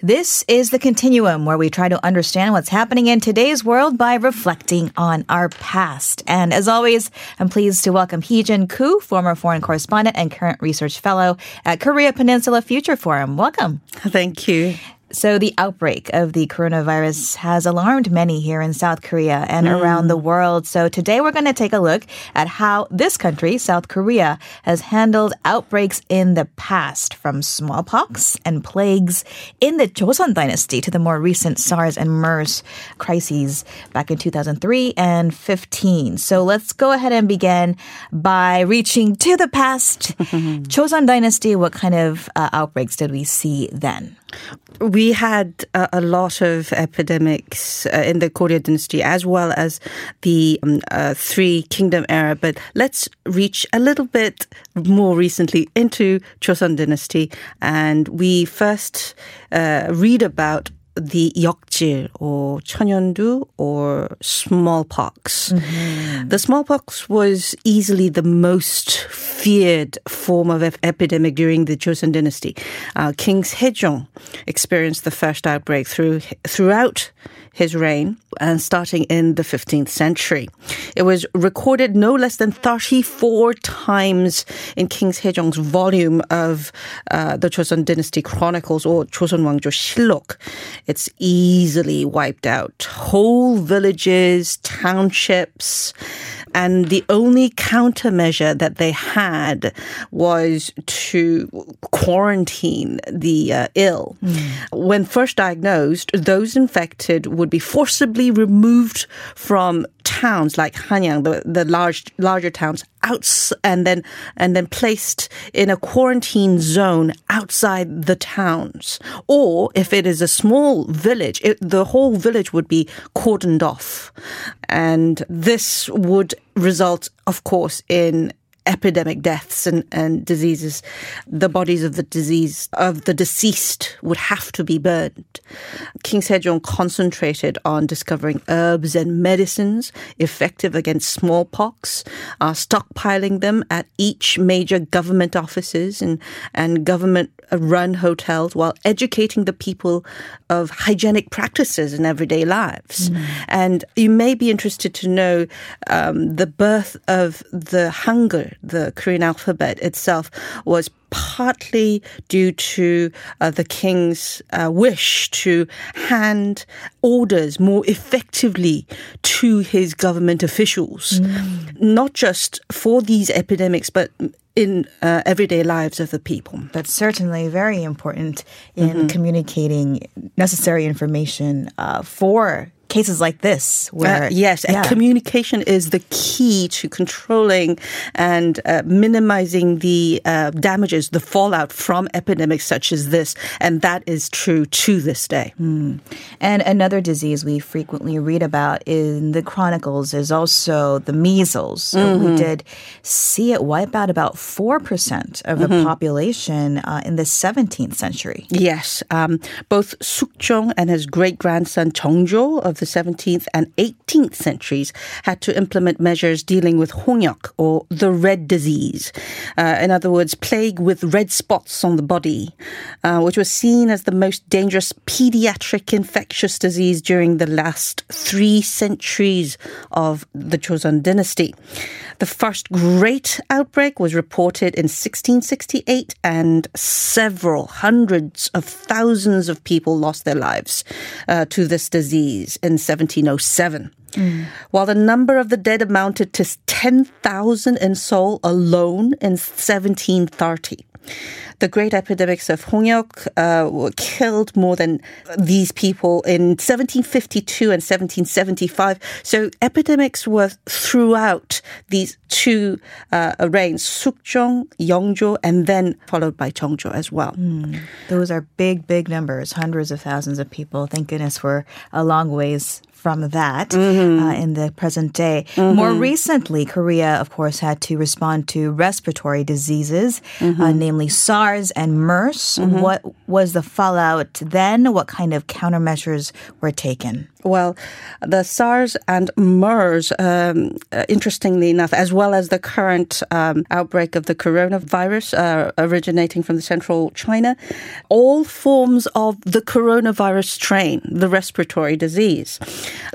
This is the continuum where we try to understand what's happening in today's world by reflecting on our past. And as always, I'm pleased to welcome Heejin Koo, former foreign correspondent and current research fellow at Korea Peninsula Future Forum. Welcome. Thank you. So, the outbreak of the coronavirus has alarmed many here in South Korea and mm. around the world. So, today we're going to take a look at how this country, South Korea, has handled outbreaks in the past, from smallpox and plagues in the Joseon dynasty to the more recent SARS and MERS crises back in 2003 and 15. So, let's go ahead and begin by reaching to the past. Joseon dynasty, what kind of uh, outbreaks did we see then? We had a, lot of epidemics uh, in the Goryeo dynasty as well as the um, uh, Three Kingdom era, but let's reach a little bit more recently into Joseon dynasty, and we first uh, read about the yokjil or chonyeondu or smallpox. Mm-hmm. The smallpox was easily the most feared form of epidemic during the Joseon dynasty. Uh, King Sejong experienced the first outbreak through, throughout his reign and starting in the 15th century. It was recorded no less than 34 times in King Sejong's volume of uh, the Joseon Dynasty Chronicles or Joseon Wangjo Shillok. It's easily wiped out. Whole villages, townships, and the only countermeasure that they had was to quarantine the uh, ill. Mm. When first diagnosed, those infected would be forcibly removed from towns like Hanyang, the, the large larger towns, outs and then and then placed in a quarantine zone outside the towns. Or if it is a small village, it, the whole village would be cordoned off, and this would result, of course, in epidemic deaths and, and diseases, the bodies of the disease of the deceased would have to be burned. King Sejong concentrated on discovering herbs and medicines effective against smallpox, uh, stockpiling them at each major government offices and, and government run hotels while educating the people of hygienic practices in everyday lives. Mm. And you may be interested to know um, the birth of the Hangul, the Korean alphabet itself, was partly due to uh, the king's uh, wish to hand orders more effectively to his government officials, mm. not just for these epidemics, but in uh, everyday lives of the people. That's certainly very important in mm-hmm. communicating necessary information uh, for cases like this where uh, yes yeah. communication is the key to controlling and uh, minimizing the uh, damages the fallout from epidemics such as this and that is true to this day mm. and another disease we frequently read about in the chronicles is also the measles so mm-hmm. we did see it wipe out about 4% of the mm-hmm. population uh, in the 17th century yes um, both Sukjong and his great grandson Cheongjo of the 17th and 18th centuries had to implement measures dealing with 홍역 or the red disease. Uh, in other words, plague with red spots on the body, uh, which was seen as the most dangerous pediatric infectious disease during the last three centuries of the Joseon dynasty. The first great outbreak was reported in 1668 and several hundreds of thousands of people lost their lives uh, to this disease in 1707. Mm. While the number of the dead amounted to 10,000 in Seoul alone in 1730 the great epidemics of Hongyok uh, killed more than these people in 1752 and 1775. So epidemics were throughout these two uh, reigns, Sukjong, Yeongjo, and then followed by Cheongjo as well. Mm. Those are big, big numbers, hundreds of thousands of people. Thank goodness we're a long ways from that uh, in the present day. More recently, Korea, of course, had to respond to respiratory diseases, uh, namely SARS and MERS. What was the fallout then? What kind of countermeasures were taken? Well, the SARS and MERS, um, uh, interestingly enough, as well as the current um, outbreak of the coronavirus uh, originating from the central China, all forms of the coronavirus strain, the respiratory disease.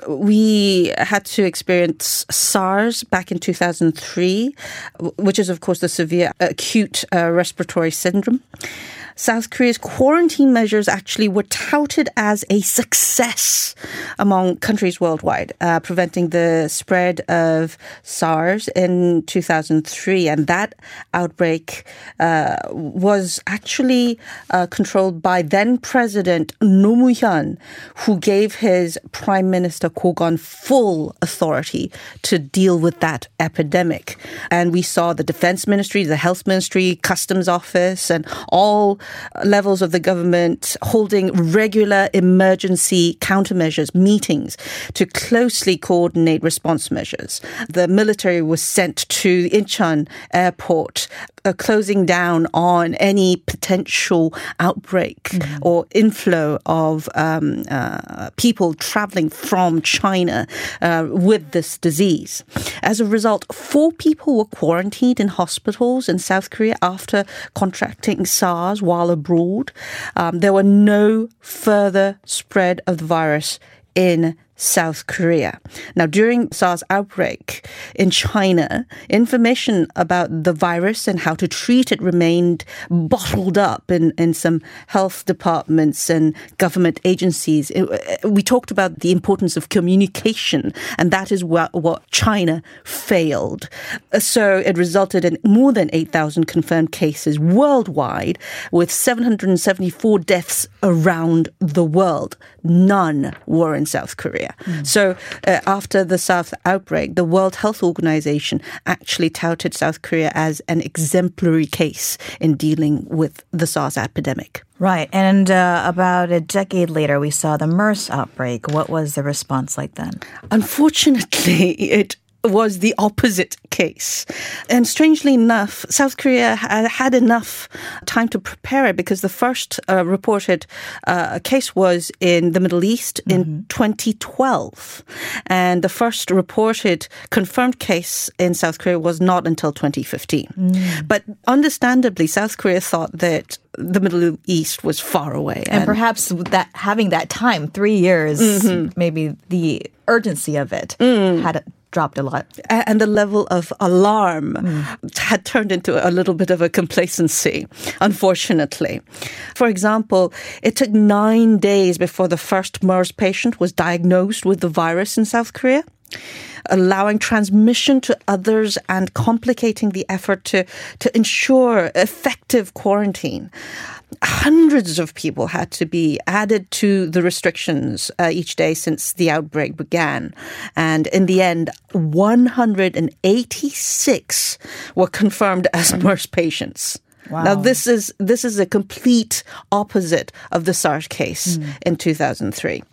We had to experience SARS back in 2003, which is, of course, the severe acute uh, respiratory syndrome. South Korea's quarantine measures actually were touted as a success among countries worldwide, uh, preventing the spread of SARS in 2003. And that outbreak uh, was actually uh, controlled by then President Moo-hyun, who gave his Prime Minister Goh Kun full authority to deal with that epidemic. And we saw the Defense Ministry, the Health Ministry, Customs Office, and all levels of the government holding regular emergency countermeasures meetings to closely coordinate response measures. The military was sent to Incheon airport uh, closing down on any potential outbreak mm-hmm. or inflow of um, uh, people traveling from China uh, with this disease. As a result, four people were quarantined in hospitals in South Korea after contracting SARS while abroad. Um, there were no further spread of the virus in South Korea. Now, during SARS outbreak in China, information about the virus and how to treat it remained bottled up in, in some health departments and government agencies. we talked about the importance of communication, and that is what, what China failed. Uh, so it resulted in more than 8,000 confirmed cases worldwide, with 774 deaths around the world. None were in South Korea. Mm. So uh, after the SARS outbreak, the World Health Organization actually touted South Korea as an exemplary case in dealing with the SARS epidemic. Right. And uh, about a decade later, we saw the MERS outbreak. What was the response like then? Unfortunately, it was the opposite case. And strangely enough, South Korea had, had enough time to prepare it because the first uh, reported uh, case was in the Middle East mm-hmm. in 2012. And the first reported confirmed case in South Korea was not until 2015. Mm. But understandably, South Korea thought that the Middle East was far away. And, and perhaps that having that time, three years, mm-hmm. maybe the urgency of it mm. had dropped a lot. And the level of alarm mm. had turned into a little bit of a complacency, unfortunately. For example, it took nine days before the first MERS patient was diagnosed with the virus in South Korea allowing transmission to others and complicating the effort to, to ensure effective quarantine hundreds of people had to be added to the restrictions uh, each day since the outbreak began. And in the end, 186 were confirmed as MERS patients. Wow. Now this is this is a complete opposite of the SARS case mm. in 2003.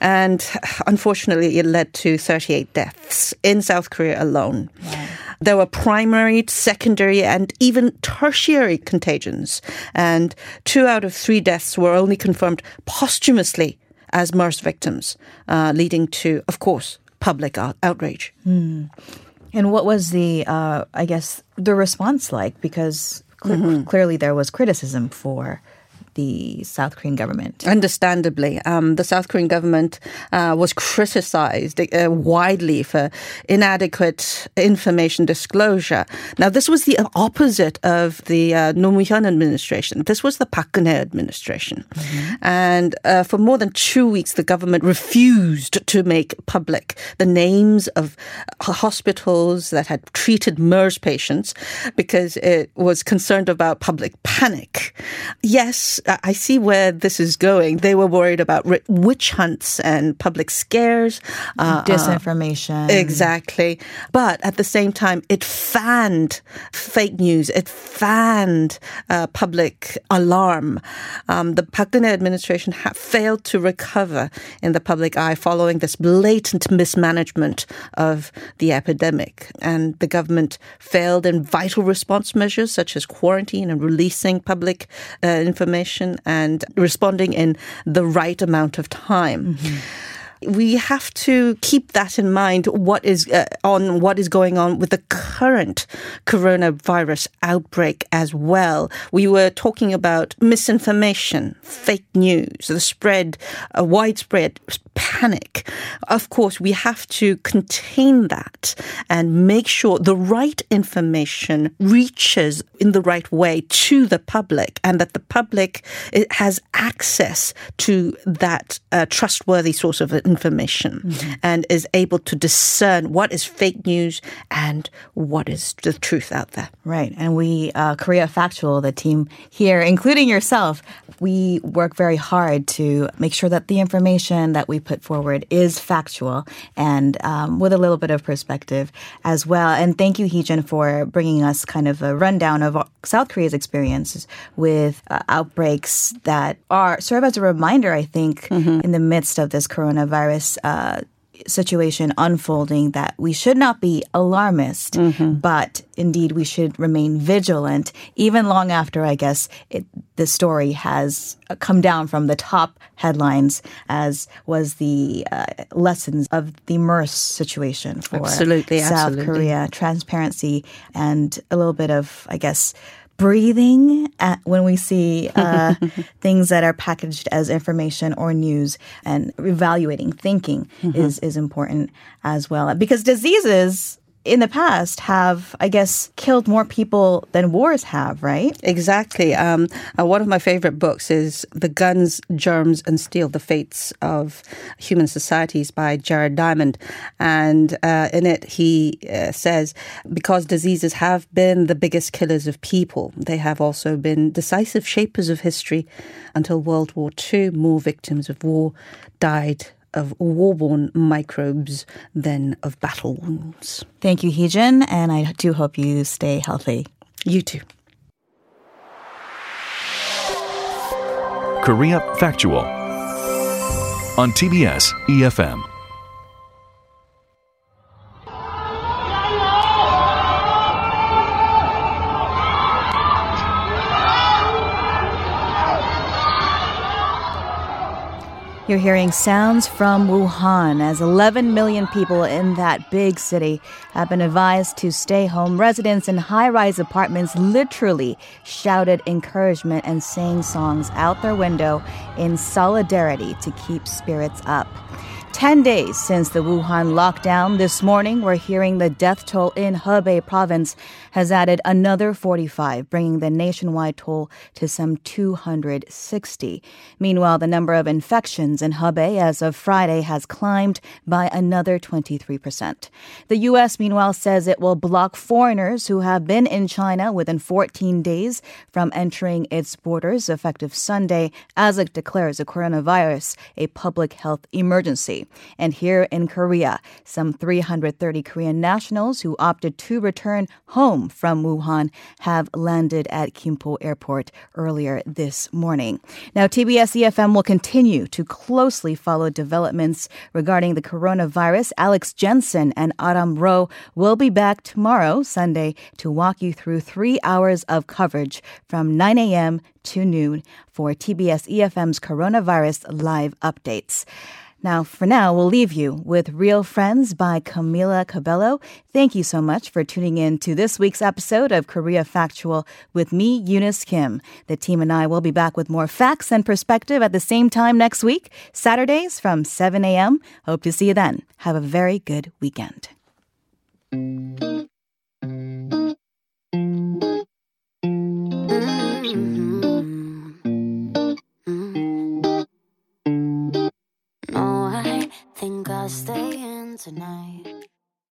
And unfortunately it led to 38 deaths in South Korea alone. Wow. There were primary, secondary, and even tertiary contagions. And two out of three deaths were only confirmed posthumously as MERS victims, uh, leading to, of course, public out- outrage. Mm. And what was the, uh, I guess, the response like? Because cl- mm-hmm. clearly there was criticism for the South Korean government. Understandably, um, the South Korean government uh, was criticized uh, widely for inadequate information disclosure. Now, this was the opposite of the uh, Moo-hyun administration. This was the Park Geun-hye administration. Mm-hmm. And uh, for more than two weeks, the government refused to make public the names of hospitals that had treated MERS patients because it was concerned about public panic. Yes, I see where this is going. They were worried about witch hunts and public scares, uh, disinformation. Uh, exactly. But at the same time, it fanned fake news. It fanned uh, public alarm. Um, the Park Geun-hye administration ha- failed to recover in the public eye following this blatant mismanagement of the epidemic. And the government failed in vital response measures such as quarantine and releasing public uh, information and responding in the right amount of time. Mm-hmm we have to keep that in mind what is uh, on what is going on with the current coronavirus outbreak as well. We were talking about misinformation fake news the spread a widespread panic. Of course we have to contain that and make sure the right information reaches in the right way to the public and that the public has access to that uh, trustworthy source of information mm-hmm. and is able to discern what is fake news and what is the truth out there. Right. And we, uh, Korea Factual, the team here, including yourself, we work very hard to make sure that the information that we put forward is factual and um, with a little bit of perspective as well. And thank you, Heejin, for bringing us kind of a rundown of South Korea's experiences with uh, outbreaks that are serve as a reminder, I think, mm-hmm. in the midst of this coronavirus uh, situation unfolding that we should not be alarmist, mm-hmm. but indeed we should remain vigilant, even long after, I guess, it, the story has uh, come down from the top headlines, as was the uh, lessons of the MERS situation for absolutely, South absolutely. Korea. Transparency and a little bit of, I guess, breathing when we see uh, things that are packaged as information or news and evaluating thinking mm-hmm. is, is important as well. Because diseases in the past have, I guess, killed more people than wars have, right? Exactly. Um, uh, one of my favorite books is The Guns, Germs, and Steel The Fates of Human Societies by Jared Diamond. And uh, in it, he uh, says, because diseases have been the biggest killers of people, they have also been decisive shapers of history. Until World War II, more victims of war died of war-borne microbes than of battle wounds. Thank you, Heejin, and I do hope you stay healthy. You too. Korea Factual on TBS EFM. You're hearing sounds from Wuhan as 11 million people in that big city have been advised to stay home. Residents in high rise apartments literally shouted encouragement and sang songs out their window in solidarity to keep spirits up. 10 days since the Wuhan lockdown, this morning we're hearing the death toll in Hubei province has added another 45, bringing the nationwide toll to some 260. Meanwhile, the number of infections in Hubei as of Friday has climbed by another 23%. The U.S., meanwhile, says it will block foreigners who have been in China within 14 days from entering its borders effective Sunday as it declares the coronavirus a public health emergency. And here in Korea, some 330 Korean nationals who opted to return home from Wuhan have landed at Gimpo Airport earlier this morning. Now, TBS EFM will continue to closely follow developments regarding the coronavirus. Alex Jensen and Adam Rowe will be back tomorrow, Sunday, to walk you through three hours of coverage from 9 a.m. to noon for TBS EFM's coronavirus live updates. Now, for now, we'll leave you with Real Friends by Camila Cabello. Thank you so much for tuning in to this week's episode of Korea Factual with me, Eunice Kim. The team and I will be back with more facts and perspective at the same time next week, Saturdays from 7 a.m. Hope to see you then. Have a very good weekend. Stay in tonight.